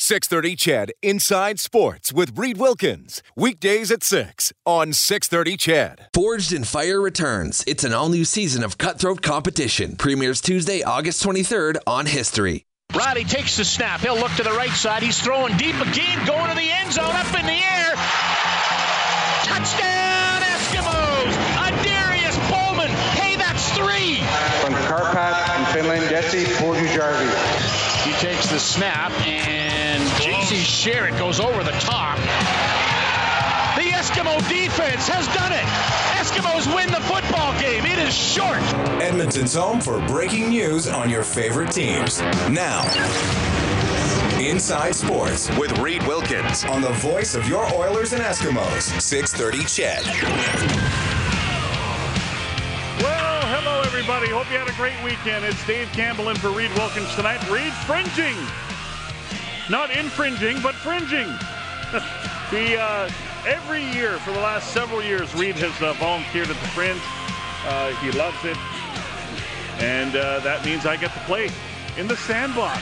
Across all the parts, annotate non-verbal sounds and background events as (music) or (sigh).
630 CHED Inside Sports with Reed Wilkins. Weekdays at 6 on 630 CHED. Forged in Fire returns. It's an all new season of cutthroat competition. Premieres Tuesday, August 23rd on History. Riley takes the snap. He'll look to the right side. He's throwing deep again, going to the end zone, up in the air. Touchdown, Eskimos! Adarius Bowman. Hey, that's three. From Karpat in Finland, Jesse Puljujärvi. He takes the snap, and J.C. Sherritt goes over the top. The Eskimo defense has done it. Eskimos win the football game. It is short. Edmonton's home for breaking news on your favorite teams. Now, Inside Sports with Reed Wilkins on the voice of your Oilers and Eskimos. 630 CHED. Well, hello everybody. Hope you had a great weekend. It's Dave Campbell in for Reed Wilkins tonight. Reed fringing, not infringing, but fringing. (laughs) the uh, every year for the last several years, Reed has uh, volunteered at the Fringe. Uh, he loves it, and uh, that means I get to play in the sandbox.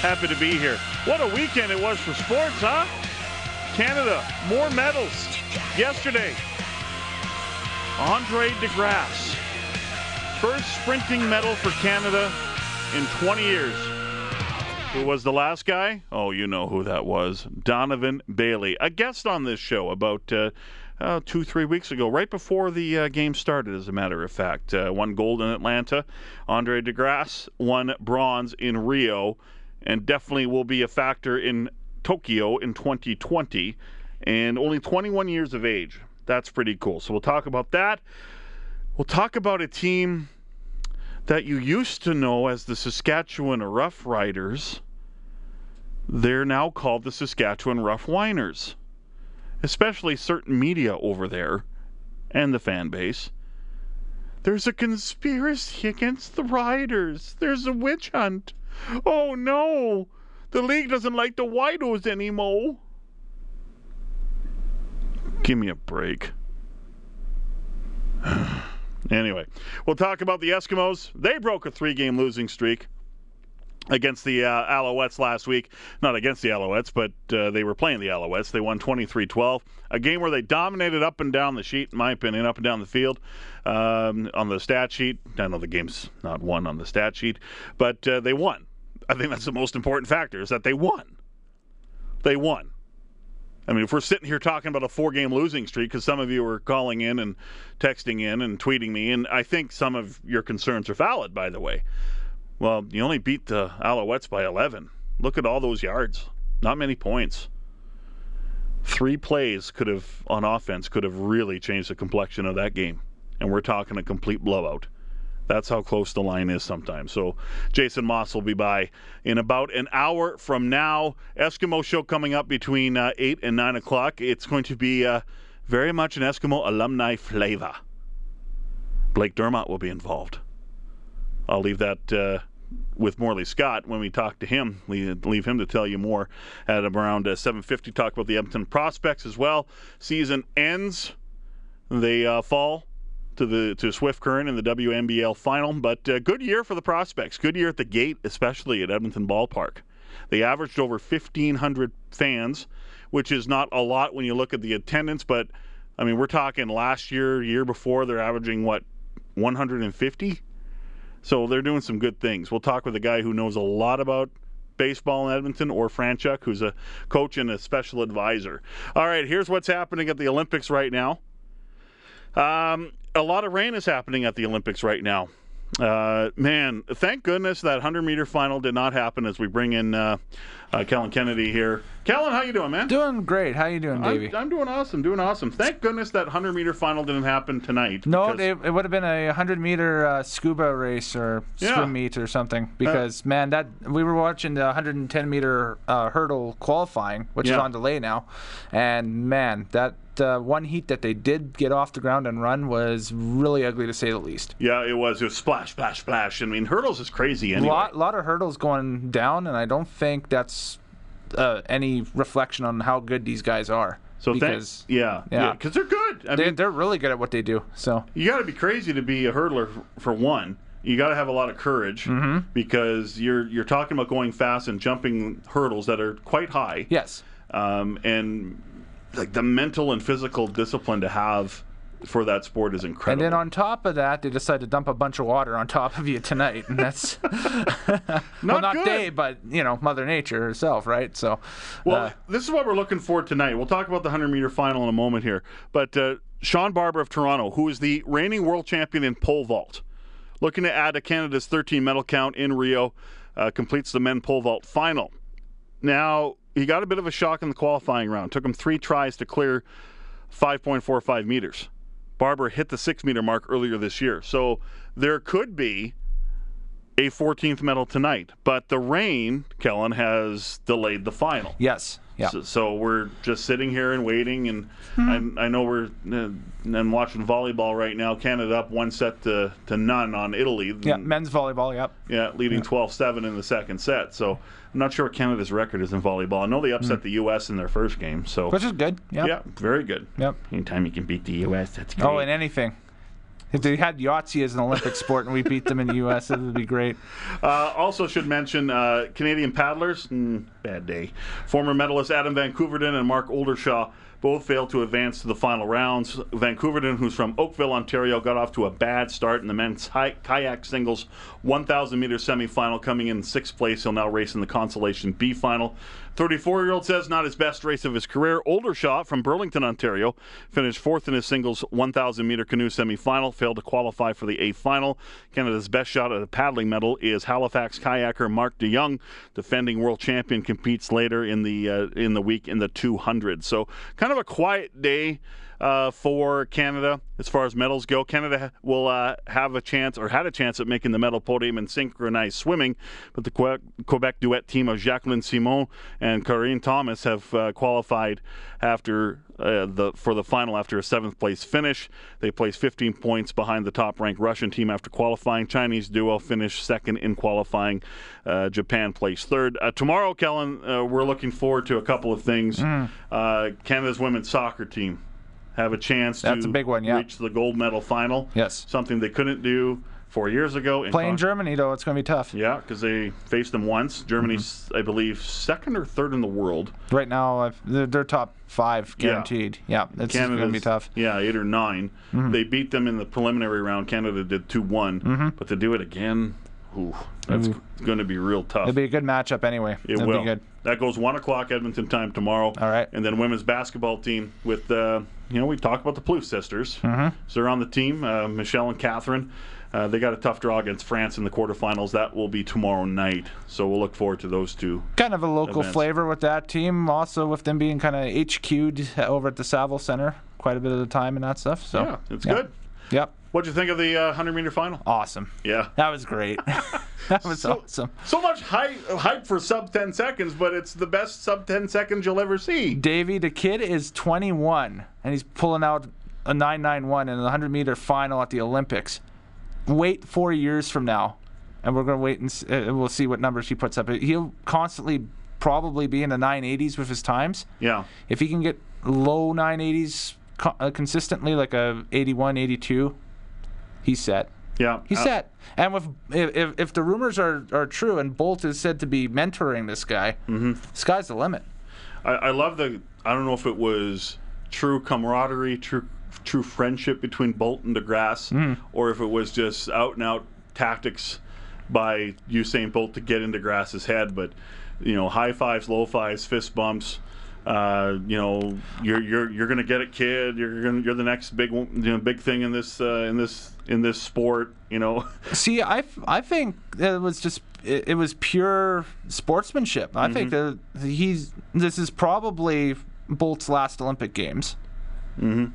Happy to be here. What a weekend it was for sports, huh? Canada, more medals. Yesterday, Andre DeGrasse, first sprinting medal for Canada in 20 years. Who was the last guy? Oh, you know who that was. Donovan Bailey, a guest on this show about uh, uh, two, three weeks ago, right before the uh, game started, as a matter of fact. Uh, won gold in Atlanta. Andre DeGrasse won bronze in Rio, and definitely will be a factor in Tokyo in 2020. And only 21 years of age. That's pretty cool. So we'll talk about that. We'll talk about a team that you used to know as the Saskatchewan Rough Riders. They're now called the Saskatchewan Rough Whiners, especially certain media over there and the fan base. There's a conspiracy against the Riders. There's a witch hunt. Oh no! The league doesn't like the Whitos anymore. Give me a break. (sighs) anyway, we'll talk about the Eskimos. They broke a three game losing streak against the uh, Alouettes last week. Not against the Alouettes, but uh, they were playing the Alouettes. They won 23 12. A game where they dominated up and down the sheet, in my opinion, up and down the field um, on the stat sheet. I know the game's not won on the stat sheet, but uh, they won. I think that's the most important factor is that they won. They won. I mean, if we're sitting here talking about a four game losing streak, because some of you are calling in and texting in and tweeting me, and I think some of your concerns are valid, by the way. Well, you only beat the Alouettes by 11. Look at all those yards. Not many points. Three plays could have, on offense, could have really changed the complexion of that game. And we're talking a complete blowout. That's how close the line is sometimes. So Jason Moss will be by in about an hour from now. Eskimo show coming up between uh, 8 and 9 o'clock. It's going to be uh, very much an Eskimo alumni flavor. Blake Dermott will be involved. I'll leave that uh, with Morley Scott when we talk to him. Leave, leave him to tell you more at around uh, 7:50. Talk about the Edmonton prospects as well. Season ends. They uh, fall to the to Swift Current in the WMBL final, but uh, good year for the prospects. Good year at the gate, especially at Edmonton Ballpark. They averaged over 1,500 fans, which is not a lot when you look at the attendance, but I mean we're talking last year, year before, they're averaging what 150 so they're doing some good things. We'll talk with a guy who knows a lot about baseball in Edmonton, Orv Franchuk, who's a coach and a special advisor. All right, here's what's happening at the Olympics right now. Um, a lot of rain is happening at the Olympics right now. Uh, man, thank goodness that 100 meter final did not happen as we bring in uh, uh, Kellen Kennedy here. Kellen, how you doing, man? Doing great. How you doing, Davey? I'm, I'm doing awesome, doing awesome. Thank goodness that 100 meter final didn't happen tonight. no, it, it would have been a 100 meter uh, scuba race or Yeah. swim meet or something. Because man, that we were watching the 110 meter uh, hurdle qualifying, which is on delay now, and man, that uh, one heat that they did get off the ground and run was really ugly to say the least. Yeah, it was. It was splash, splash, splash. I mean, hurdles is crazy A anyway. lot, lot of hurdles going down, and I don't think that's uh, any reflection on how good these guys are. so because yeah, yeah. because they're good. I they, mean, they're really good at what they do. So you got to be crazy to be a hurdler for one. You got to have a lot of courage Mm-hmm. because you're you're talking about going fast and jumping hurdles that are quite high. yes, um, and like the mental and physical discipline to have for that sport is incredible. And then on top of that, they decide to dump a bunch of water on top of you tonight, and that's (laughs) (laughs) well, not good. they, but you know, Mother Nature herself, right? So, well, uh, this is what we're looking for tonight. We'll talk about the 100 meter final in a moment here, but uh, Shawn Barber of Toronto, who is the reigning world champion in pole vault, looking to add to Canada's 13 medal count in Rio, uh, completes the men pole vault final. Now he got a bit of a shock in the qualifying round. Took him three tries to clear 5.45 meters. Barber hit the six meter mark earlier this year. So there could be a 14th medal tonight. But the rain, Kellen, has delayed the final. yes, yeah, So, so we're just sitting here and waiting. And I, I know we're uh, and watching volleyball right now. Canada up one set to, to none on Italy. yeah, men's volleyball, yep. Yeah, leading 12 7 in the second set. So I'm not sure what Canada's record is in volleyball. I know they upset the U.S. in their first game. So, Which is good. Yep. yeah, very good. Yep. Anytime you can beat the U.S., that's great. Oh, and anything. If they had Yahtzee as an Olympic sport and we beat them in the U.S., it would be great. Uh, also, should mention uh, Canadian paddlers. Mm, bad day. Former medalists Adam van Koeverden and Mark Oldershaw both failed to advance to the final rounds. van Koeverden, who's from Oakville, Ontario, got off to a bad start in the men's kayak singles 1,000 meter semifinal, coming in sixth place. He'll now race in the consolation B final. 34 year old says not his best race of his career. Oldershaw from Burlington, Ontario, finished fourth in his singles 1,000 meter canoe semifinal, failed to qualify for the A final. Canada's best shot at a paddling medal is Halifax kayaker Mark de Jonge, defending world champion, competes later in the uh, in the week in the 200. So kind of a quiet day. Uh, for Canada, as far as medals go, Canada will uh, have a chance or had a chance at making the medal podium in synchronized swimming, but the Que- Quebec duet team of Jacqueline Simoneau and Karine Thomas have uh, qualified after uh, the for the final after a seventh place finish. They placed 15 points behind the top ranked Russian team after qualifying. Chinese duo finished second in qualifying. Uh, Japan placed third. Uh, tomorrow, Kellen, uh, we're looking forward to a couple of things. Uh, Canada's women's soccer team have a chance That's to a big one, yeah. reach the gold medal final. Yes. Something they couldn't do four years ago. in Playing Con- Germany, though, it's going to be tough. Yeah, because they faced them once. Germany's, Mm-hmm. I believe, second or third in the world. Right now, I've- they're, they're top five guaranteed. Yeah, it's going to be Canada's- tough. Yeah, eight or 9 Mm-hmm. They beat them in the preliminary round. Canada did 2 one But to do it again, ooh, that's going to be real tough. It'll be a good match-up anyway. It It'll will. be good. That goes one o'clock Edmonton time tomorrow. All right. And then women's basketball team with, uh, you know, we talk about the Plouffe sisters. Mm-hmm. So they're on the team, uh, Michelle and Catherine. Uh, they got a tough draw against France in the quarterfinals. That will be tomorrow night. So we'll look forward to those two. Kind of a local Events. flavor with that team. Also, with them being kind of HQ'd over at the Saville Center quite a bit of the time and that stuff. So Yeah, it's yeah. good. Yep. What'd you think of the uh, 100 meter final? Awesome. Yeah. That was great. (laughs) that was So- awesome. So much hype, hype for sub 10 seconds, but it's the best sub 10 seconds you'll ever see. Davey, the kid is 21 and he's pulling out a 991 in the 100 meter final at the Olympics. Wait four years from now, and we're going to wait and s- uh, we'll see what numbers he puts up. He'll constantly probably be in the 980s with his times. Yeah. If he can get low 980s co- uh, consistently, like a 81, 82, he's set. Yeah. He's Uh, set. And with if, if, if the rumors are, are true and Bolt is said to be mentoring this guy, Mm-hmm. sky's the limit. I, I love the. I don't know if it was true camaraderie, true true friendship between Bolt and DeGrasse, Hmm. or if it was just out and out tactics by Usain Bolt to get into DeGrasse's head. But you know, high fives, low fives, fist bumps. Uh, you know, you're you're you're gonna get it, kid. You're gonna you're the next big you know, big thing in this uh, in this in this sport. You know, (laughs) See, I, I think it was just it, it was pure sportsmanship. I think that he's this is probably Bolt's last Olympic Games. Mm-hmm.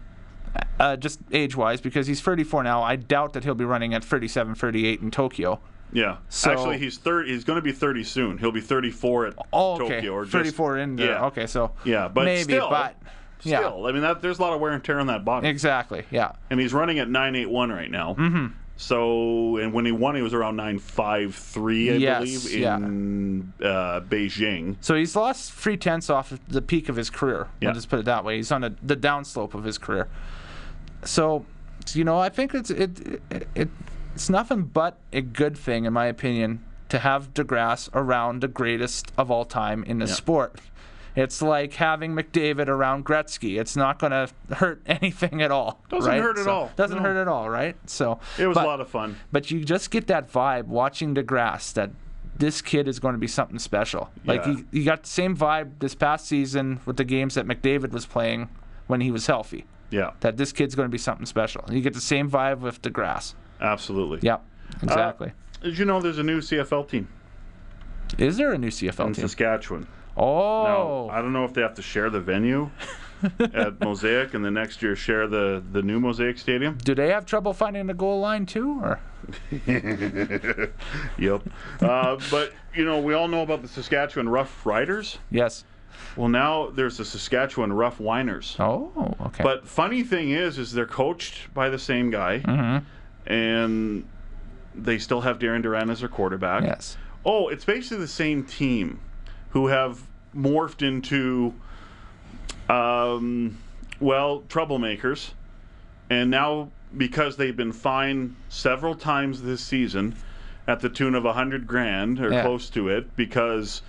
Uh, just age wise, because he's 34 now. I doubt that he'll be running at 37, 38 in Tokyo. Yeah. So- Actually, he's thirty. He's going to be thirty soon. He'll be thirty-four at Oh, okay. Tokyo or just, 34 in there. yeah. Okay, so Yeah, but maybe, still, but yeah, Still, I mean, that, there's a lot of wear and tear on that body. exactly, yeah. and he's running at 981 right now. Mm-hmm. So, and when he won, he was around 953, I Yes, believe, yeah. in uh, Beijing. So he's lost three tenths off of the peak of his career. Yeah. We'll just put it that way. He's on a, the downslope of his career. So, you know, I think it's it, it, it it's nothing but a good thing, in my opinion, to have DeGrasse around the greatest of all time in the sport. It's like having McDavid around Gretzky. It's not going to hurt (laughs) anything at all. Doesn't right? hurt at So- all. Doesn't No. hurt at all, right? So It was but- a lot of fun. but you just get that vibe watching DeGrasse that this kid is going to be something special. Like Yeah. you, you got the same vibe this past season with the games that McDavid was playing when he was healthy. Yeah, That this kid's going to be something special. You get the same vibe with DeGrasse. Absolutely. Yep, exactly. Did you know there's a new CFL team is there a new CFL team? in team? Saskatchewan? Oh, Now, I don't know if they have to share the venue (laughs) at Mosaic and the next year share the, the new Mosaic Stadium. do they have trouble finding the goal line too? Or (laughs) Yep. uh, but, you know, we all know about the Saskatchewan Rough Riders. yes. Well, now there's the Saskatchewan Rough Whiners. Oh, okay. But funny thing is, is they're coached by the same guy, Mm-hmm. And they still have Darian Durant as their quarterback. yes. Oh, it's basically the same team who have morphed into, um, well, troublemakers, and now because they've been fined several times this season, at the tune of a hundred grand or Yeah. close to it, because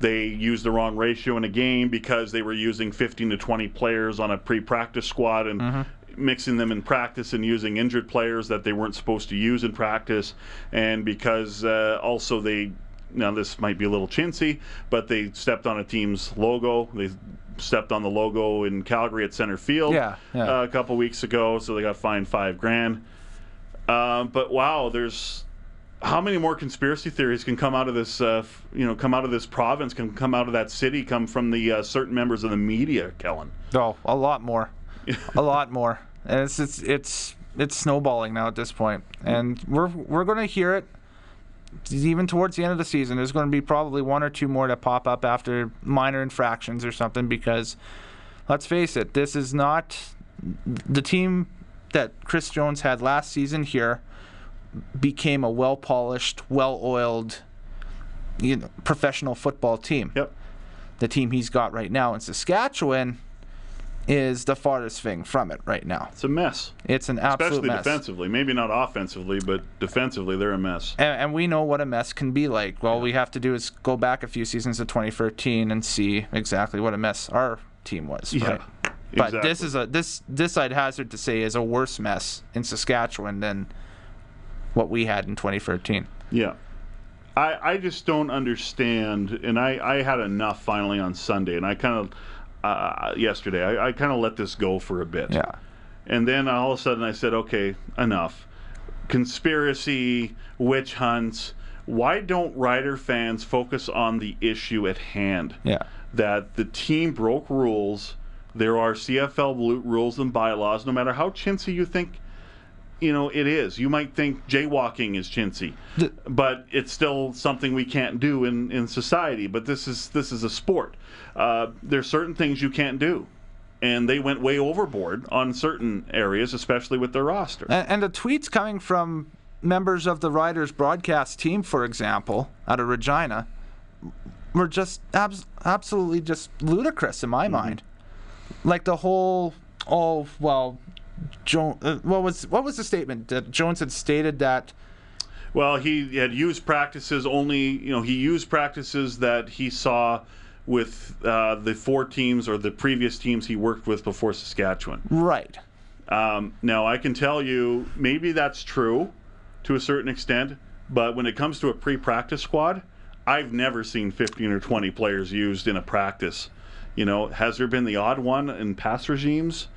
they used the wrong ratio in a game because they were using 15 to 20 players on a pre-practice squad and Mm-hmm. Mixing them in practice and using injured players that they weren't supposed to use in practice. And because uh, also they now this might be a little chintzy but they stepped on a team's logo. They stepped on the logo in Calgary at center field Yeah, yeah. Uh, a couple weeks ago so they got fined five grand. Um, but wow there's how many more conspiracy theories can come out of this uh, you know come out of this province can come out of that city come from the uh, certain members of the media kellen? Oh, a lot more, (laughs) a lot more, and it's it's it's it's snowballing now at this point, and we're we're going to hear it even towards the end of the season. There's going to be probably one or two more that pop up after minor infractions or something because, let's face it, this is not the team that Chris Jones had last season here became a well polished, well oiled, you know, professional football team. Yep. The team he's got right now in Saskatchewan is the farthest thing from it right now. it's a mess It's an absolute especially mess. defensively maybe not offensively but defensively they're a mess And, and we know what a mess can be like. All we have to do is go back a few seasons to 2013 and see exactly what a mess our team was. Yeah, right? (laughs) But exactly. this is a this this I'd hazard to say is a worse mess in Saskatchewan than what we had in 2013. Yeah. I, I just don't understand, and I, I had enough finally on Sunday, and I kind of, uh, yesterday, I, I kind of let this go for a bit. Yeah. And then all of a sudden I said, okay, enough. Conspiracy, witch hunts. Why don't Rider fans focus on the issue at hand? Yeah. That the team broke rules. There are CFL rules and bylaws, no matter how chintzy you think you know it is. You might think jaywalking is chintzy, The- but it's still something we can't do in, in society. But this is this is a sport. Uh, there's certain things you can't do, and they went way overboard on certain areas, especially with their roster. And, and the tweets coming from members of the Riders broadcast team, for example, out of Regina, were just abs- absolutely just ludicrous in my mind. Like the whole, oh well, jo- uh, what was what was the statement that Jones had stated that Well, he had used practices only. You know, he used practices that he saw with uh, the four teams or the previous teams he worked with before Saskatchewan. right? Um, now, I can tell you, maybe that's true to a certain extent, but when it comes to a pre practice squad, I've never seen 15 or 20 players used in a practice. You know, has there been the odd one in past regimes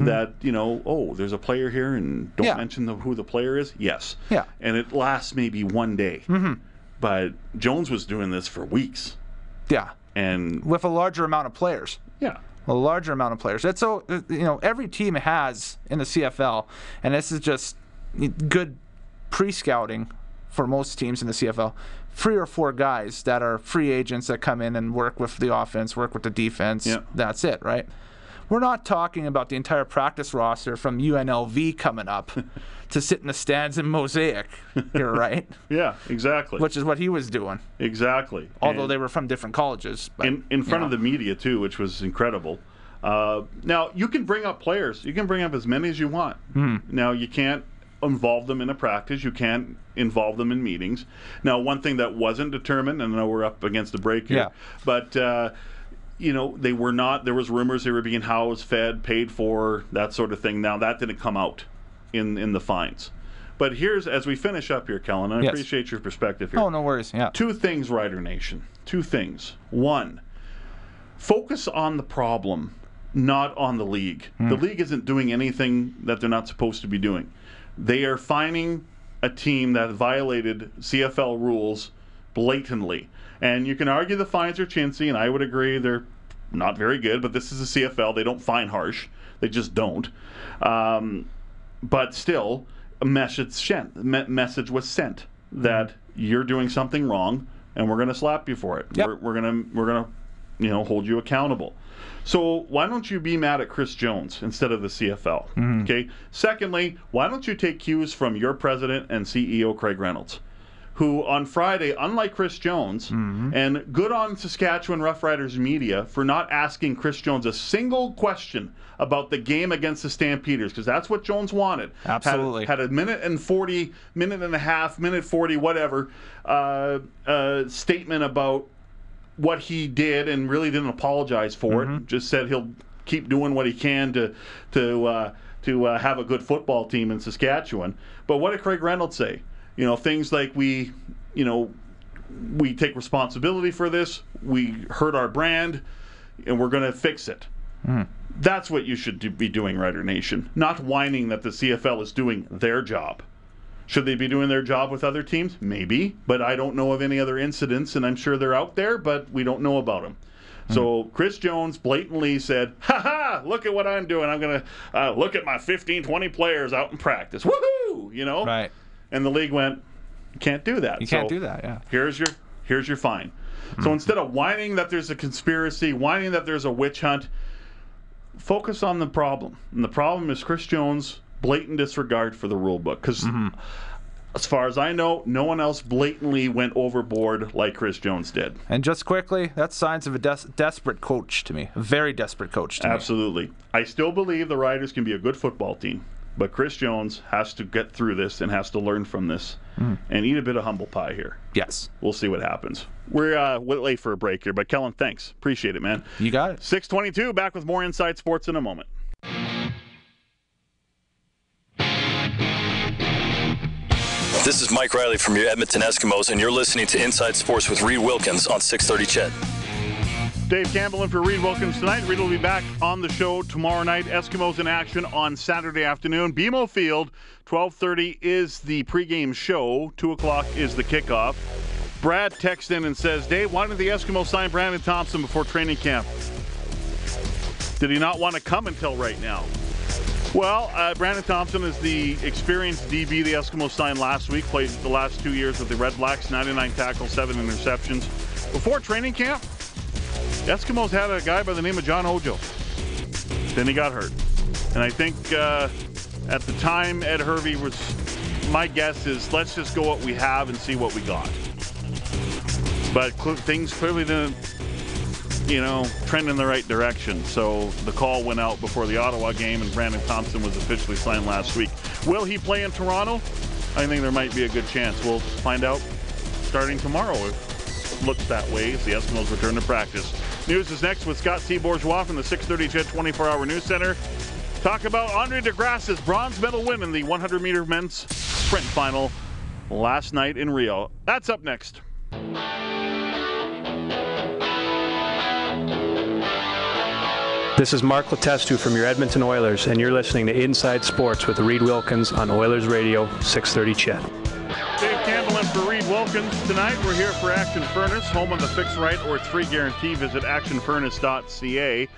that you know, oh, there's a player here, and don't Hmm. Yeah. mention the, who the player is? Yes. Yeah. And it lasts maybe one day. Mm-hmm. But Jones was doing this for weeks, Yeah, and with a larger amount of players. yeah, a larger amount of players. That's so uh, you know every team has in the CFL, and this is just good pre-scouting for most teams in the CFL. Three or four guys that are free agents that come in and work with the offense, work with the defense. Yeah. That's it, right? We're not talking about the entire practice roster from UNLV coming up (laughs) to sit in the stands in Mosaic here, right? (laughs) yeah, exactly, Which is what he was doing, exactly. although And- they were from different colleges. But, in in front of the media too, which was incredible. Uh, now you can bring up players. You can bring up as many as you want. Hmm. Now you can't involve them in a practice. You can't involve them in meetings. Now one thing that wasn't determined, and I know we're up against the break here, Yeah. but. Uh, you know they were not. There was rumors they were being housed, fed, paid for, that sort of thing. Now that didn't come out in in the fines. But here's as we finish up here, Kellen. I Yes. appreciate your perspective here. Oh, no worries. Yeah. Two things, Rider Nation. Two things. One, focus on the problem, not on the league. Hmm. The league isn't doing anything that they're not supposed to be doing. They are fining a team that violated CFL rules blatantly. And you can argue the fines are chintzy, and I would agree they're not very good, but this is a CFL. They don't fine harsh, they just don't. Um, but still, a message sent. Me- message was sent that you're doing something wrong, and we're going to slap you for it. Yep. We're, we're going to we're going to you know hold you accountable. So why don't you be mad at Chris Jones instead of the CFL? Okay. Secondly, why don't you take cues from your president and CEO Craig Reynolds? Who on Friday, unlike Chris Jones, and good on Saskatchewan Roughriders media for not asking Chris Jones a single question about the game against the Stampeders, because that's what Jones wanted. Had- Absolutely. Had, a minute and 40, minute and a half, minute 40, whatever, uh, uh, statement about what he did and really didn't apologize for it. Just said he'll keep doing what he can to to uh, to uh, have a good football team in Saskatchewan. But what did Craig Reynolds say? You know, things like we, you know, we take responsibility for this. We hurt our brand, and we're going to fix it. That's what you should do, be doing, Rider Nation. Not whining that the CFL is doing their job. Should they be doing their job with other teams? Maybe, but I don't know of any other incidents, and I'm sure they're out there, but we don't know about them. So Chris Jones blatantly said, "Ha ha! Look at what I'm doing. I'm gonna uh, look at my 15, 20 players out in practice. Woohoo! You know." Right. And the league went, "You can't do that. You can't do that. Yeah. Here's your here's your fine." So hmm. instead of whining that there's a conspiracy, whining that there's a witch hunt, focus on the problem. And the problem is Chris Jones' blatant disregard for the rule book. Because mm-hmm. as far as I know, no one else blatantly went overboard like Chris Jones did. And just quickly, that's signs of a des- desperate coach to me. A very desperate coach to me. Absolutely. I still believe the Riders can be a good football team. But Chris Jones has to get through this and has to learn from this and eat a bit of humble pie here. Yes. We'll see what happens. We're uh, late for a break here, but Kellen, thanks. Appreciate it, man. You got it. 622, back with more Inside Sports in a moment. This is Mike Riley from your Edmonton Eskimos, and you're listening to Inside Sports with Reed Wilkins on 630 CHED. Dave Campbell in for Reed Wilkins tonight. Reed will be back on the show tomorrow night. Eskimos in action on Saturday afternoon. BMO Field, 12:30 is the pregame show. Two o'clock is the kickoff. Brad texts in and says, "Dave, why didn't the Eskimos sign Brandon Thompson before training camp? Did he not want to come until right now?" Well, uh, Brandon Thompson is the experienced DB the Eskimos signed last week. Played the last two years with the Red Blacks, 99 tackles, seven interceptions. Before training camp, Eskimos had a guy by the name of John Ojo. Then he got hurt. And I think uh, at the time, Ed Hervey was, my guess is let's just go what we have and see what we got. But cl- things clearly didn't, you know, trend in the right direction. So the call went out before the Ottawa game, and Brandon Thompson was officially signed last week. Will he play in Toronto? I think there might be a good chance. We'll find out starting tomorrow it looks that way as the Eskimos return to practice. News is next with Scott C. Bourgeois from the 630 CHED 24 Hour News Center. Talk about Andre DeGrasse's bronze medal win in the 100 meter men's sprint final last night in Rio. That's up next. This is Mark Letestu from your Edmonton Oilers, and you're listening to Inside Sports with Reed Wilkins on Oilers Radio 630 CHED. Wilkins. Tonight we're here for Action Furnace, home on the fixed right or three guarantee. Visit actionfurnace.ca.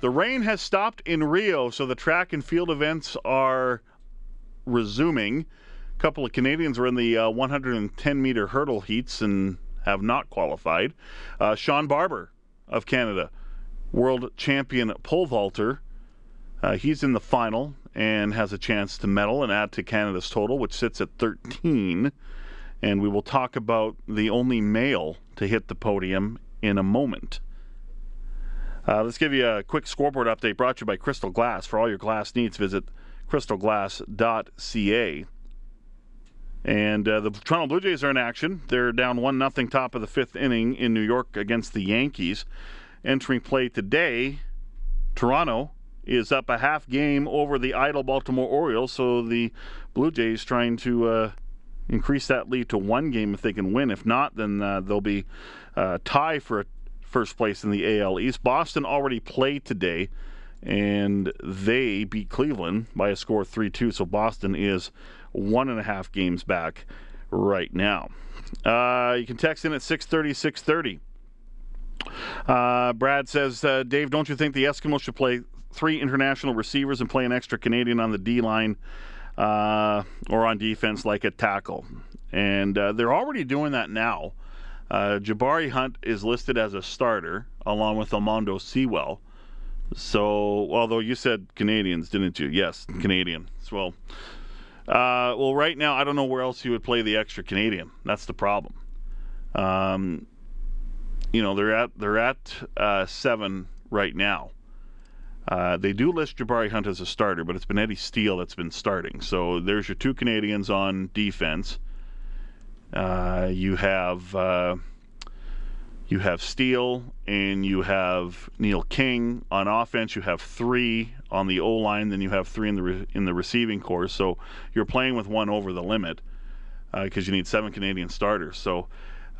The rain has stopped in Rio, so the track and field events are resuming. A couple of Canadians were in the uh, 110 meter hurdle heats and have not qualified. Uh, Shawn Barber of Canada world champion pole vaulter. Uh, he's in the final and has a chance to medal and add to Canada's total, which sits at 13. And we will talk about the only male to hit the podium in a moment. Uh, let's give you a quick scoreboard update brought to you by Crystal Glass. For all your glass needs, visit crystalglass.ca. And uh, the Toronto Blue Jays are in action. They're down 1 0 top of the fifth inning in New York against the Yankees entering play today. Toronto is up a half game over the idle Baltimore Orioles, so the Blue Jays trying to uh, increase that lead to one game if they can win. If not, then uh, they'll be uh, tie for first place in the AL East. Boston already played today, and they beat Cleveland by a score of 3 2, so Boston is one and a half games back right now. Uh, you can text in at 630 630. Uh, Brad says, uh, Dave, don't you think the Eskimos should play three international receivers and play an extra Canadian on the D line uh, or on defense like a tackle? And uh, they're already doing that now. Uh, Jabari Hunt is listed as a starter along with Almondo Sewell. So, although you said Canadians, didn't you? Yes, Canadian well. Uh, well, right now, I don't know where else you would play the extra Canadian. That's the problem. Um, you know they're at they're at uh, seven right now. Uh, they do list Jabari Hunt as a starter, but it's been Eddie Steele that's been starting. So there's your two Canadians on defense. Uh, you have uh, you have Steele and you have Neil King on offense. You have three on the O line, then you have three in the re- in the receiving corps. So you're playing with one over the limit because uh, you need seven Canadian starters. So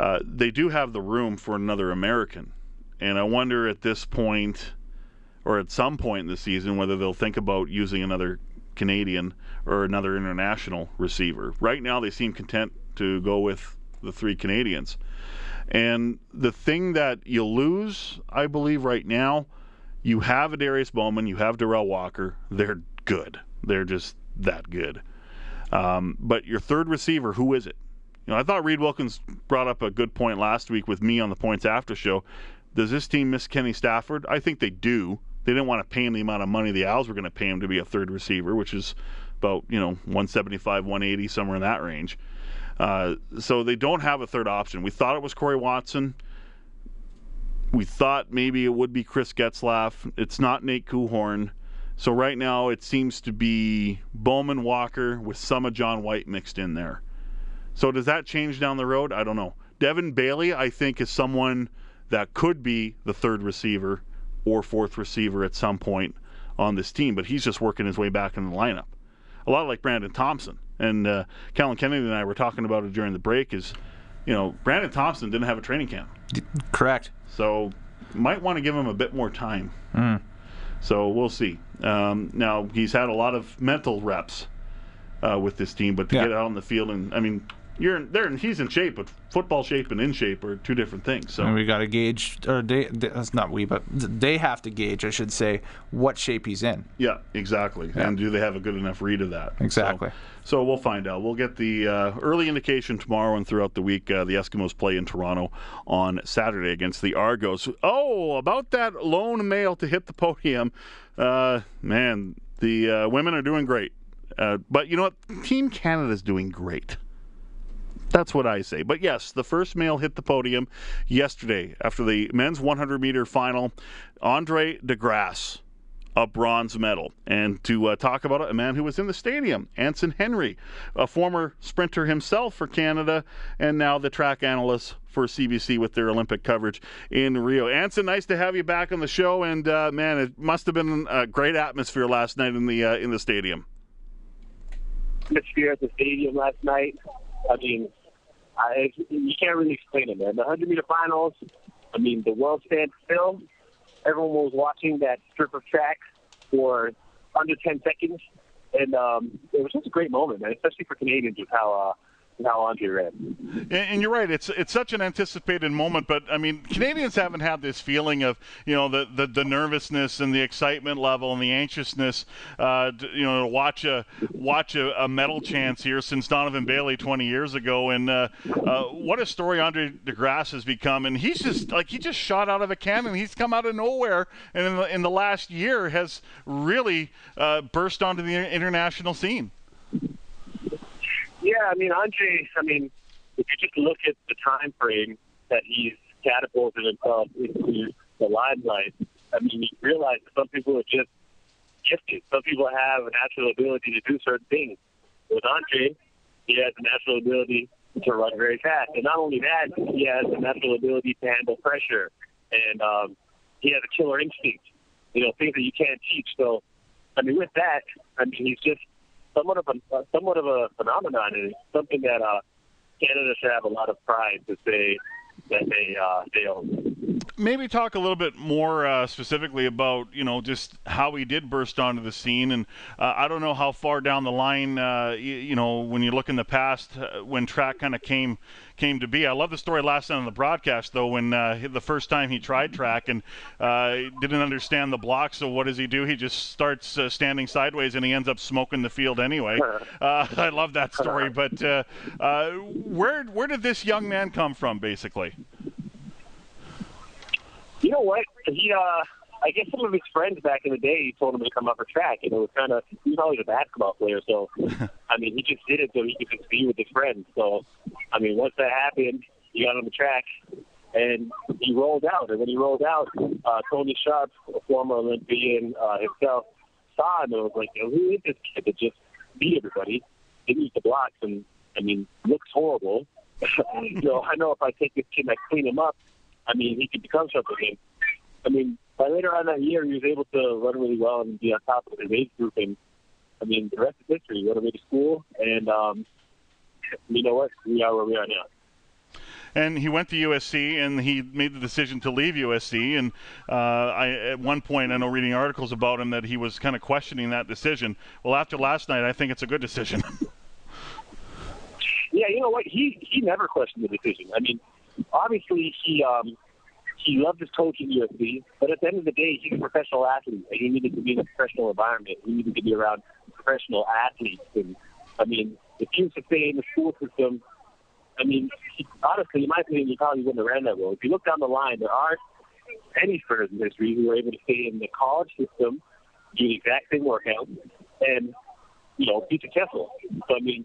uh, they do have the room for another American. And I wonder at this point, or at some point in the season, whether they'll think about using another Canadian or another international receiver. Right now, they seem content to go with the three Canadians. And the thing that you lose, I believe, right now, you have Darius Bowman, you have Derel Walker. They're good. They're just that good. Um, but your third receiver, who is it? You know, I thought Reed Wilkins brought up a good point last week with me on the Points After show. Does this team miss Kenny Stafford? I think they do. They didn't want to pay him the amount of money the Owls were going to pay him to be a third receiver, which is about you know 175, 180, somewhere in that range. Uh, so they don't have a third option. We thought it was Corey Watson. We thought maybe it would be Chris Getzlaff. It's not Nate Coehoorn. So right now it seems to be Bowman Walker with some of John White mixed in there. So does that change down the road? I don't know. Devin Bailey, I think, is someone that could be the third receiver or fourth receiver at some point on this team, but he's just working his way back in the lineup. A lot like Brandon Thompson. And uh, Kellen Kennedy and I were talking about it during the break is, you know, Brandon Thompson didn't have a training camp. Correct. So might want to give him a bit more time. Mm. So we'll see. Um, now, he's had a lot of mental reps uh, with this team, but to Yeah. get out on the field and, I mean, you're in, they're in, he's in shape, but football shape and in shape are two different things. So And we got to gauge, or they, that's not we, but they have to gauge, I should say, what shape he's in. Yeah, exactly. And do they have a good enough read of that? Exactly. So, so we'll find out. We'll get the uh, early indication tomorrow and throughout the week. Uh, the Eskimos play in Toronto on Saturday against the Argos. Oh, about that lone male to hit the podium. Uh, man, the uh, women are doing great. Uh, but you know what? Team Canada's doing great. That's what I say. But yes, the first male hit the podium yesterday after the men's 100 meter final. Andre DeGrasse, a bronze medal. And to uh, talk about it, a man who was in the stadium, Anson Henry, a former sprinter himself for Canada, and now the track analyst for CBC with their Olympic coverage in Rio. Anson, nice to have you back on the show. And uh, man, it must have been a great atmosphere last night in the uh, in the stadium. atmosphere at the stadium last night. I mean, I, you can't really explain it, man. The 100 meter finals, I mean, the world stands still. everyone was watching that strip of track for under 10 seconds, and um, it was just a great moment, man, especially for Canadians with how uh, how Andre ran. And, you're right; it's it's such an anticipated moment. But I mean, Canadians haven't had this feeling of you know the the, the nervousness and the excitement level and the anxiousness, uh, to, you know, to watch a watch a, a, medal chance here since Donovan Bailey 20 years ago. And uh, uh, what a story Andre DeGrasse has become. And he's just like he just shot out of a cannon. He's come out of nowhere, and in the, in the last year has really uh, burst onto the international scene. Yeah, I mean, Andre. I mean, if you just look at the time frame that he's catapulted himself into the limelight, I mean, you realize that some people are just gifted. Some people have a natural ability to do certain things. With Andre, he has a natural ability to run very fast, and not only that, he has a natural ability to handle pressure, and um, he has a killer instinct. You know, things that you can't teach. So, I mean, with that, I mean, he's just somewhat of a somewhat of a phenomenon, and something that uh, Canada should have a lot of pride to say that they uh, they own. Maybe talk a little bit more uh, specifically about you know just how he did burst onto the scene, and uh, I don't know how far down the line uh, you, you, know when you look in the past uh, when track kind of came came to be. I love the story last night on the broadcast though when uh, the first time he tried track and uh, didn't understand the block. So what does he do? He just starts standing sideways and he ends up smoking the field anyway. (laughs) (laughs) I love that story. But where where did this young man come from, basically? You know what? He, uh, I guess some of his friends back in the day told him to come up for track, and it was kind of he was always a basketball player, so (laughs) I mean he just did it so he could just be with his friends. So I mean once that happened, he got on the track and he rolled out, and when he rolled out, uh, Tony Sharpe, a former Olympian uh, himself, saw him and was like, "Who is this kid that just beat everybody? Didn't use the blocks, and I mean looks horrible." (laughs) you know, I know if I take this kid and I clean him up, I mean, he could become something. I mean, by later on that year, he was able to run really well and be on top of his age group. And I mean, the rest is history. He went away to school, and um, you know what? We are where we are now and he went to USC and he made the decision to leave USC. And uh, I, at one point, I know reading articles about him that he was kind of questioning that decision. Well, after last night, I think it's a good decision. (laughs) yeah, you know what? He he never questioned the decision. I mean, obviously he um, he loved his coach at USC, but at the end of the day, he's a professional athlete, and he needed to be in a professional environment. He needed to be around professional athletes. And I mean, if he was stay in the school system, I mean, he, honestly, in my opinion, he probably wouldn't have ran that well. If you look down the line, there aren't any sprinters in history who were able to stay in the college system, do the exact same workout, and you know, be successful. So I mean,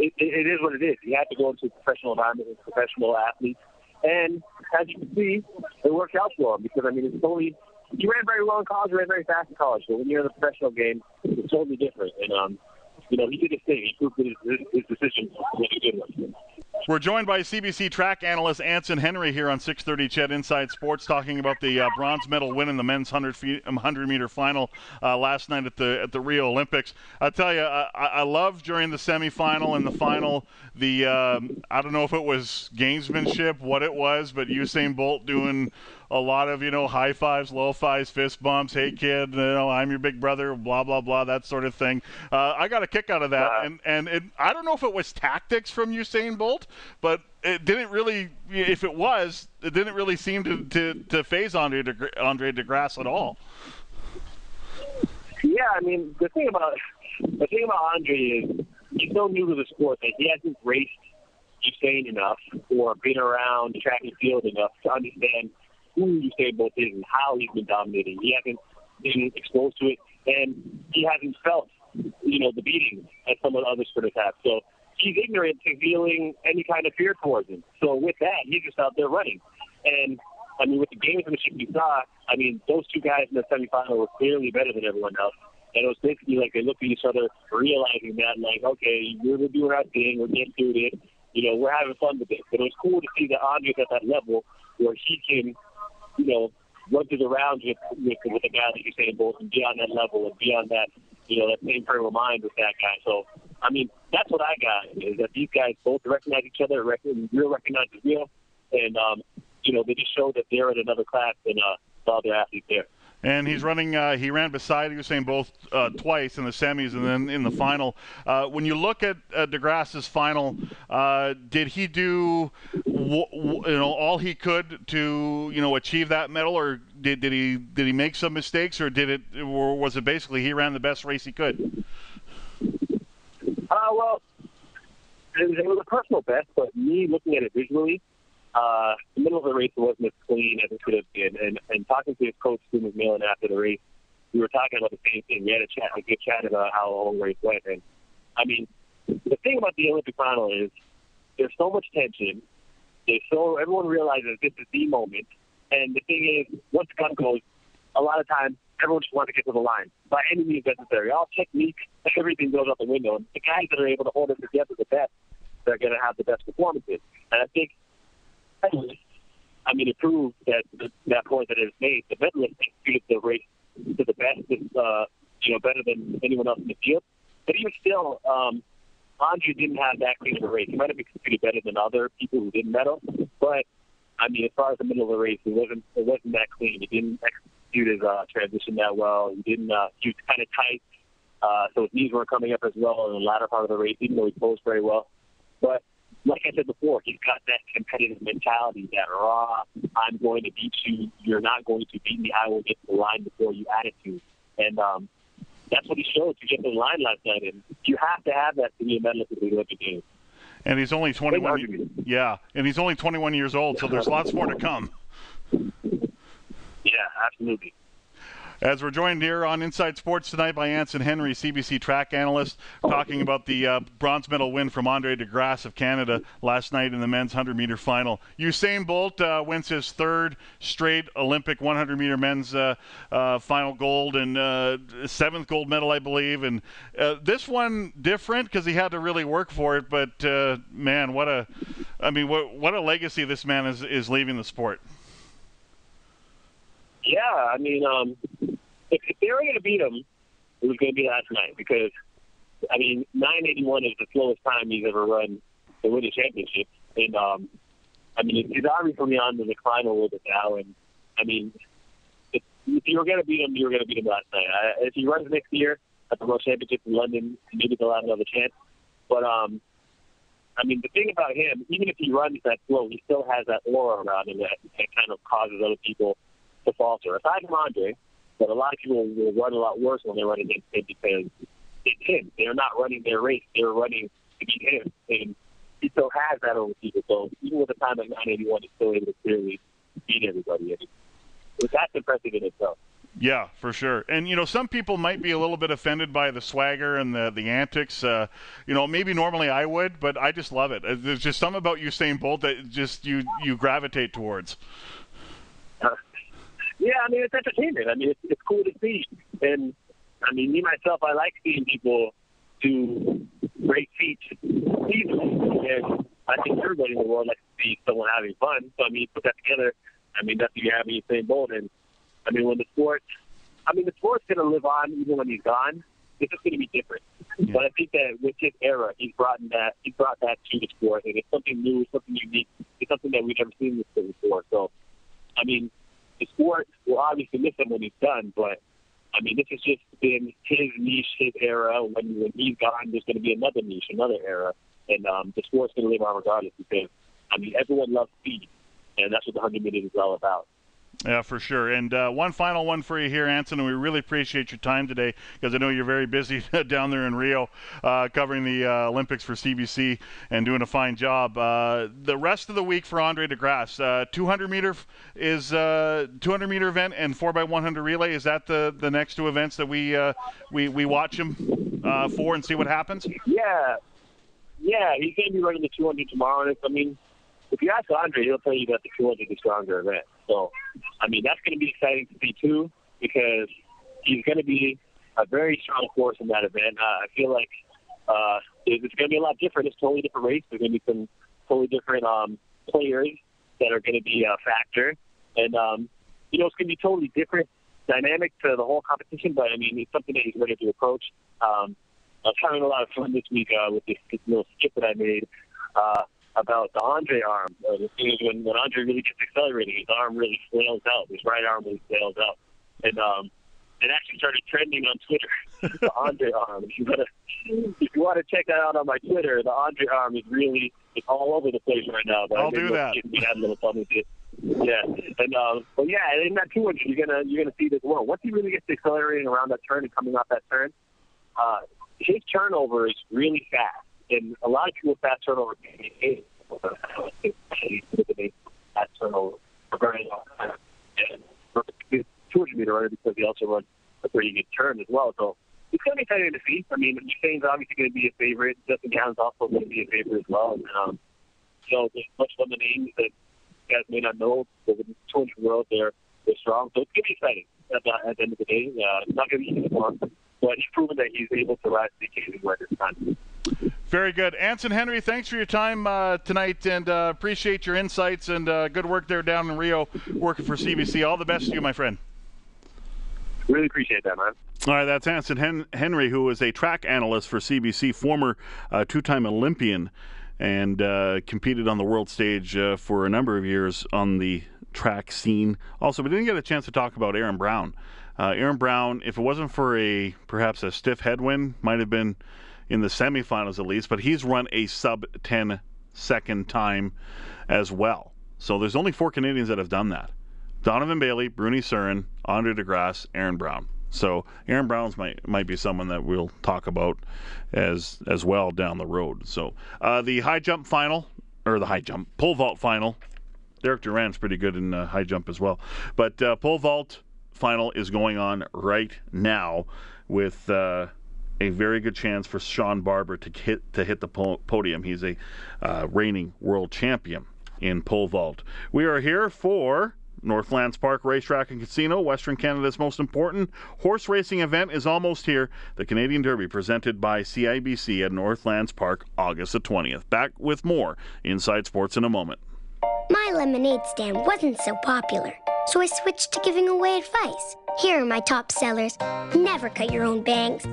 it, it is what it is. You have to go into a professional environment with professional athletes. And as you can see, it worked out for him because, I mean, it's totally, he ran very well in college, ran very fast in college. But when you're in the professional game, it's totally different. And, um, you know, he did his thing. He proved his, his, his decision was a good one. We're joined by CBC track analyst Anson Henry here on 6:30 CHED Inside Sports, talking about the uh, bronze medal win in the men's 100 feet, 100 meter final uh, last night at the at the Rio Olympics. I tell you, I, I love during the semifinal and the final the um, I don't know if it was gamesmanship, what it was, but Usain Bolt doing a lot of you know high fives, low fives, fist bumps. Hey kid, you know I'm your big brother, blah blah blah, that sort of thing. Uh, I got a kick out of that, and and it, I don't know if it was tactics from Usain Bolt, but it didn't really. If it was, it didn't really seem to to, to phase Andre De, Andre DeGrasse at all. Yeah, I mean the thing about the thing about Andre is he's so new to the sport that he hasn't raced Usain enough or been around track and field enough to understand who Usain Bolt is and how he's been dominating. He hasn't been exposed to it, and he hasn't felt, you know, the beating that some of the other sprinters have. So he's ignorant to feeling any kind of fear towards him. So with that, he's just out there running. And I mean, with the gamesmanship we saw, I mean, those two guys in the semifinal were clearly better than everyone else. And it was basically like they looked at each other, realizing that, like, okay, we're doing our thing, we're getting through it, you know, we're having fun with it. But it was cool to see that Andre's at that level where he can you know, run through the rounds with, with, with a guy like Usain Bolt and be on that level and be on that, you know, that same frame of mind with that guy. So, I mean, that's what I got is that these guys both recognize each other, real recognize is real, and um, you know, they just show that they're in another class than uh, the other athletes there. And he's running. Uh, he ran beside Usain Bolt uh, twice in the semis and then in the final. Uh, when you look at uh, DeGrasse's final, uh, did he do w- w- you know all he could to you know achieve that medal, or did, did he did he make some mistakes, or did it or was it basically he ran the best race he could? Uh, well, it it was a personal best, but me looking at it visually, uh, the middle of the race wasn't as clean as it could have been. And, and talking to his coach, Stu McMillan, after the race, we were talking about the same thing. We had a chat, a good chat about how the whole race went. And I mean, the thing about the Olympic final is there's so much tension. There's so everyone realizes this is the moment. And the thing is, once the gun goes, a lot of times everyone just wants to get to the line by any means necessary. All technique, everything goes out the window. And the guys that are able to hold it together the best, they're going to have the best performances. And I think I mean, it proves that that point that is made. The medalist executed the race to the best, uh, you know, better than anyone else in the field. But even still, um, Andre didn't have that clean of a race. He might have executed better than other people who didn't medal, but I mean, as far as the middle of the race, it wasn't it wasn't that clean. He didn't execute his uh, transition that well. He didn't. Uh, he was kind of tight, uh, so his knees weren't coming up as well in the latter part of the race, even though he posed very well. But like I said before, he's got that competitive mentality, that raw, I'm going to beat you, you're not going to beat me, I will get to the line before you attitude. And um, that's what he showed to get to the line last night. And you have to have that to be a medalist at the Olympic Games. And he's only 21. Yeah, and he's only 21 years old, so there's lots more to come. Yeah, absolutely. As we're joined here on Inside Sports tonight by Anson Henry, CBC track analyst, talking about the uh, bronze medal win from Andre DeGrasse of Canada last night in the men's 100 meter final. Usain Bolt uh, wins his third straight Olympic 100 meter men's uh, uh final gold and uh, seventh gold medal, I believe. And uh, this one different because he had to really work for it. But man, what a, I mean, what what a legacy this man is is leaving the sport. Yeah, I mean, um, they were going to beat him, it was going to be last night because, I mean, 981 is the slowest time he's ever run to win a championship. And, um, I mean, he's obviously on the decline a little bit now. And, I mean, if, if you were going to beat him, you were going to beat him last night. I, if he runs next year at the World Championship in London, maybe they'll have another chance. But, um, I mean, the thing about him, even if he runs that slow, he still has that aura around him that, that kind of causes other people to falter. Aside from Andre, but a lot of people will run a lot worse when they're running against him because it's him. They're not running their race. They're running to beat him. And he still has that over people. So even with a time at 981, he's still able to clearly beat everybody. And that's impressive in itself. Yeah, for sure. And you know, some people might be a little bit offended by the swagger and the the antics. Uh, you know, maybe normally I would, but I just love it. There's just something about Usain Bolt that just you you gravitate towards. (laughs) Yeah, I mean it's entertainment. I mean it's, it's cool to see, and I mean me myself, I like seeing people do great feats easily, and I think everybody in the world likes to see someone having fun. So I mean, put that together. I mean, that's what you have in Usain Bolt, and I mean when the sport, I mean the sport's going to live on even when he's gone. It's just going to be different. Yeah. But I think that with his era, he's brought that he brought that to the sport, and it's something new, something unique. It's something that we've never seen this before. So, I mean, the sport will obviously miss him when he's done, but I mean, this has just been his niche, his era. When when he's gone, there's going to be another niche, another era, and um, the sport's going to live on regardless because I mean, everyone loves speed, and that's what the 100 meters is all about. Yeah, for sure. And uh, one final one for you here, Anson. And we really appreciate your time today because I know you're very busy (laughs) down there in Rio uh, covering the uh, Olympics for CBC and doing a fine job. Uh, the rest of the week for Andre DeGrasse, uh, 200 meter is 200 uh, meter event and 4x100 relay. Is that the, the next two events that we we, we watch him for and see what happens? Yeah, yeah. He's going to be running the 200 tomorrow. I mean, if you ask Andre, he'll tell you that the 200 is stronger event. So, I mean, that's going to be exciting to see too, because he's going to be a very strong force in that event. Uh, I feel like uh, it's going to be a lot different. It's a totally different race. There's going to be some totally different um, players that are going to be a factor, and um, you know, it's going to be totally different dynamic to the whole competition. But I mean, it's something that he's ready to approach. Um, I was having a lot of fun this week uh, with this, this little skip that I made. Uh, about the Andre arm. Uh, the thing is, when, when Andre really gets accelerating, his arm really flails out. His right arm really flails out. And um, it actually started trending on Twitter. (laughs) the Andre arm. If you want to, if you want to check that out on my Twitter, the Andre arm is really it's all over the place right now. But I'll do that. We had a little fun with it. Yeah, and um, but yeah, in that 200, you're gonna you're gonna see this. Well, once he really gets accelerating around that turn and coming off that turn, uh, his turnover is really fast, and a lot of people with fast turnover can be. Fast turnover for very long time. And for a 200 meter runner because he also runs a pretty good turn as well. So it's going to be exciting to see. I mean, Shane's obviously going to be a favorite. Justin Gatlin's also going to be a favorite as well. And, um, so there's much of the names that you guys may not know, but the 200 world, they're they're strong. So it's going to be exciting at the, at the end of the day. Uh, it's not going to be easy for him, but he's proven that he's able to rise to the occasion where this time. Very good. Anson Henry, thanks for your time uh, tonight and uh, appreciate your insights and uh, good work there down in Rio working for CBC. All the best to you, my friend. Really appreciate that, man. All right, that's Anson Hen- Henry, who is a track analyst for CBC, former uh, two time Olympian, and uh, competed on the world stage uh, for a number of years on the track scene. Also, we didn't get a chance to talk about Aaron Brown. Uh, Aaron Brown, if it wasn't for a perhaps a stiff headwind, might have been in the semifinals at least, but he's run a sub 10 second time as well. So there's only four Canadians that have done that. Donovan Bailey, Bruny Surin, Andre DeGrasse, Aaron Brown. So Aaron Brown's might might be someone that we'll talk about as as well down the road. So uh, the high jump final or the high jump pole vault final. Derek Drouin's pretty good in uh, high jump as well, but uh, pole vault final is going on right now with uh, a very good chance for Shawn Barber to hit to hit the po- podium. He's a uh, reigning world champion in pole vault. We are here for Northlands Park Racetrack and Casino, Western Canada's most important horse racing event, is almost here. The Canadian Derby, presented by CIBC at Northlands Park, August the 20th. Back with more Inside Sports in a moment. My lemonade stand wasn't so popular, so I switched to giving away advice. Here are my top sellers Never cut your own bangs,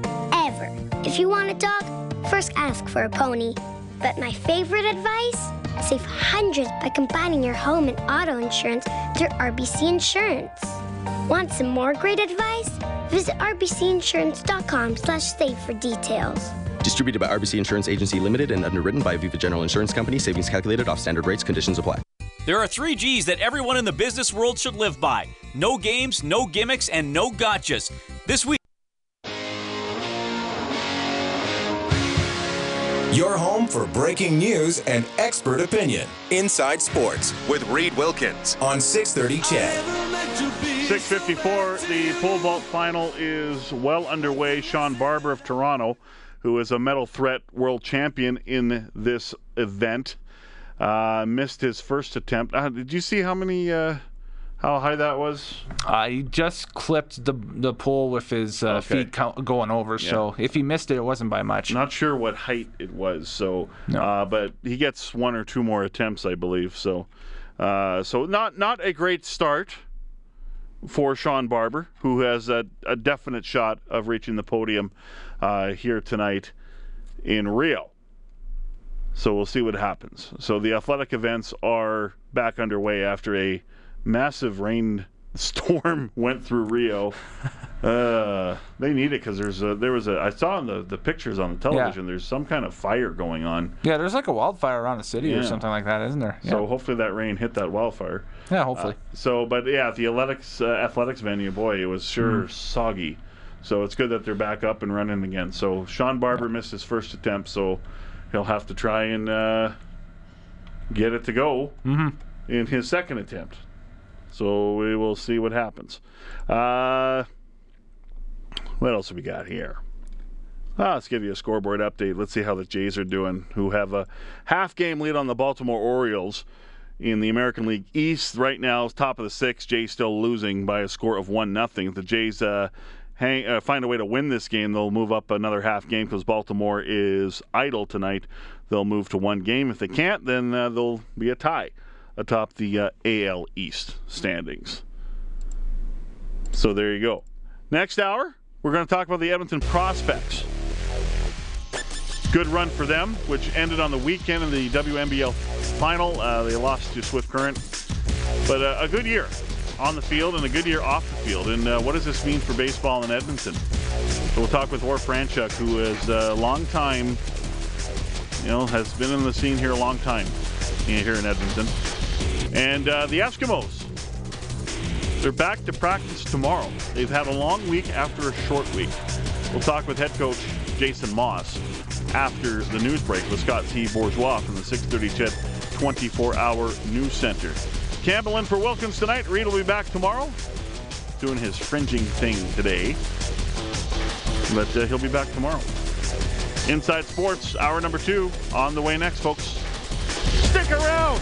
ever. If you want a dog, first ask for a pony. But my favorite advice? Save hundreds by combining your home and auto insurance through RBC Insurance. Want some more great advice? Visit rbcinsurance.com slash save for details. Distributed by RBC Insurance Agency Limited and underwritten by Aviva General Insurance Company. Savings calculated off standard rates. Conditions apply. There are three G's that everyone in the business world should live by no games, no gimmicks, and no gotchas. This week, Your home for breaking news and expert opinion. Inside Sports with Reed Wilkins on 630 CHED. 654, the pole vault final is well underway. Shawn Barber of Toronto, who is a medal threat world champion in this event, uh, missed his first attempt. Uh, did you see how many, uh, how high that was? Uh, he just clipped the the pole with his uh, Okay. feet going over. So if he missed it, it wasn't by much. Not sure what height it was. So, uh, but he gets one or two more attempts, I believe. So, uh, so not not a great start for Shawn Barber, who has a, a definite shot of reaching the podium uh, here tonight in Rio. So we'll see what happens. So the athletic events are back underway after a massive rain storm (laughs) went through Rio. Uh, they need it because there's a, there was a I saw in the, the pictures on the television. There's some kind of fire going on. Yeah, there's like a wildfire around the city or something like that, isn't there? So hopefully that rain hit that wildfire. Yeah, hopefully. Uh, so, but yeah, the athletics uh, athletics venue, boy, it was sure Mhm. soggy. So it's good that they're back up and running again. So Shawn Barber missed his first attempt, so he'll have to try and uh, get it to go Mhm. in his second attempt. So we will see what happens. Uh, what else have we got here? Ah, let's give you a scoreboard update. Let's see how the Jays are doing, who have a half game lead on the Baltimore Orioles in the American League East. Right now, top of the sixth. Jays still losing by a score of 1 nothing. If the Jays uh, hang, uh, find a way to win this game, they'll move up another half game because Baltimore is idle tonight. They'll move to one game. If they can't, then uh, there'll be a tie atop the uh, AL East standings. So there you go. Next hour, we're going to talk about the Edmonton prospects. Good run for them, which ended on the weekend in the WMBL final. Uh, they lost to Swift Current. But uh, a good year on the field and a good year off the field. And uh, what does this mean for baseball in Edmonton? So we'll talk with Orv Franchuk, who is a long time, you know, has been in the scene here a long time here in Edmonton. And uh, the Eskimos, they're back to practice tomorrow. They've had a long week after a short week. We'll talk with head coach Jason Maas after the news break with Scott T. Bourgeois from the 630 CHED 24-hour news center. Campbell in for Wilkins tonight. Reed will be back tomorrow doing his fringing thing today. But uh, he'll be back tomorrow. Inside Sports, hour number two, on the way next, folks. Stick around!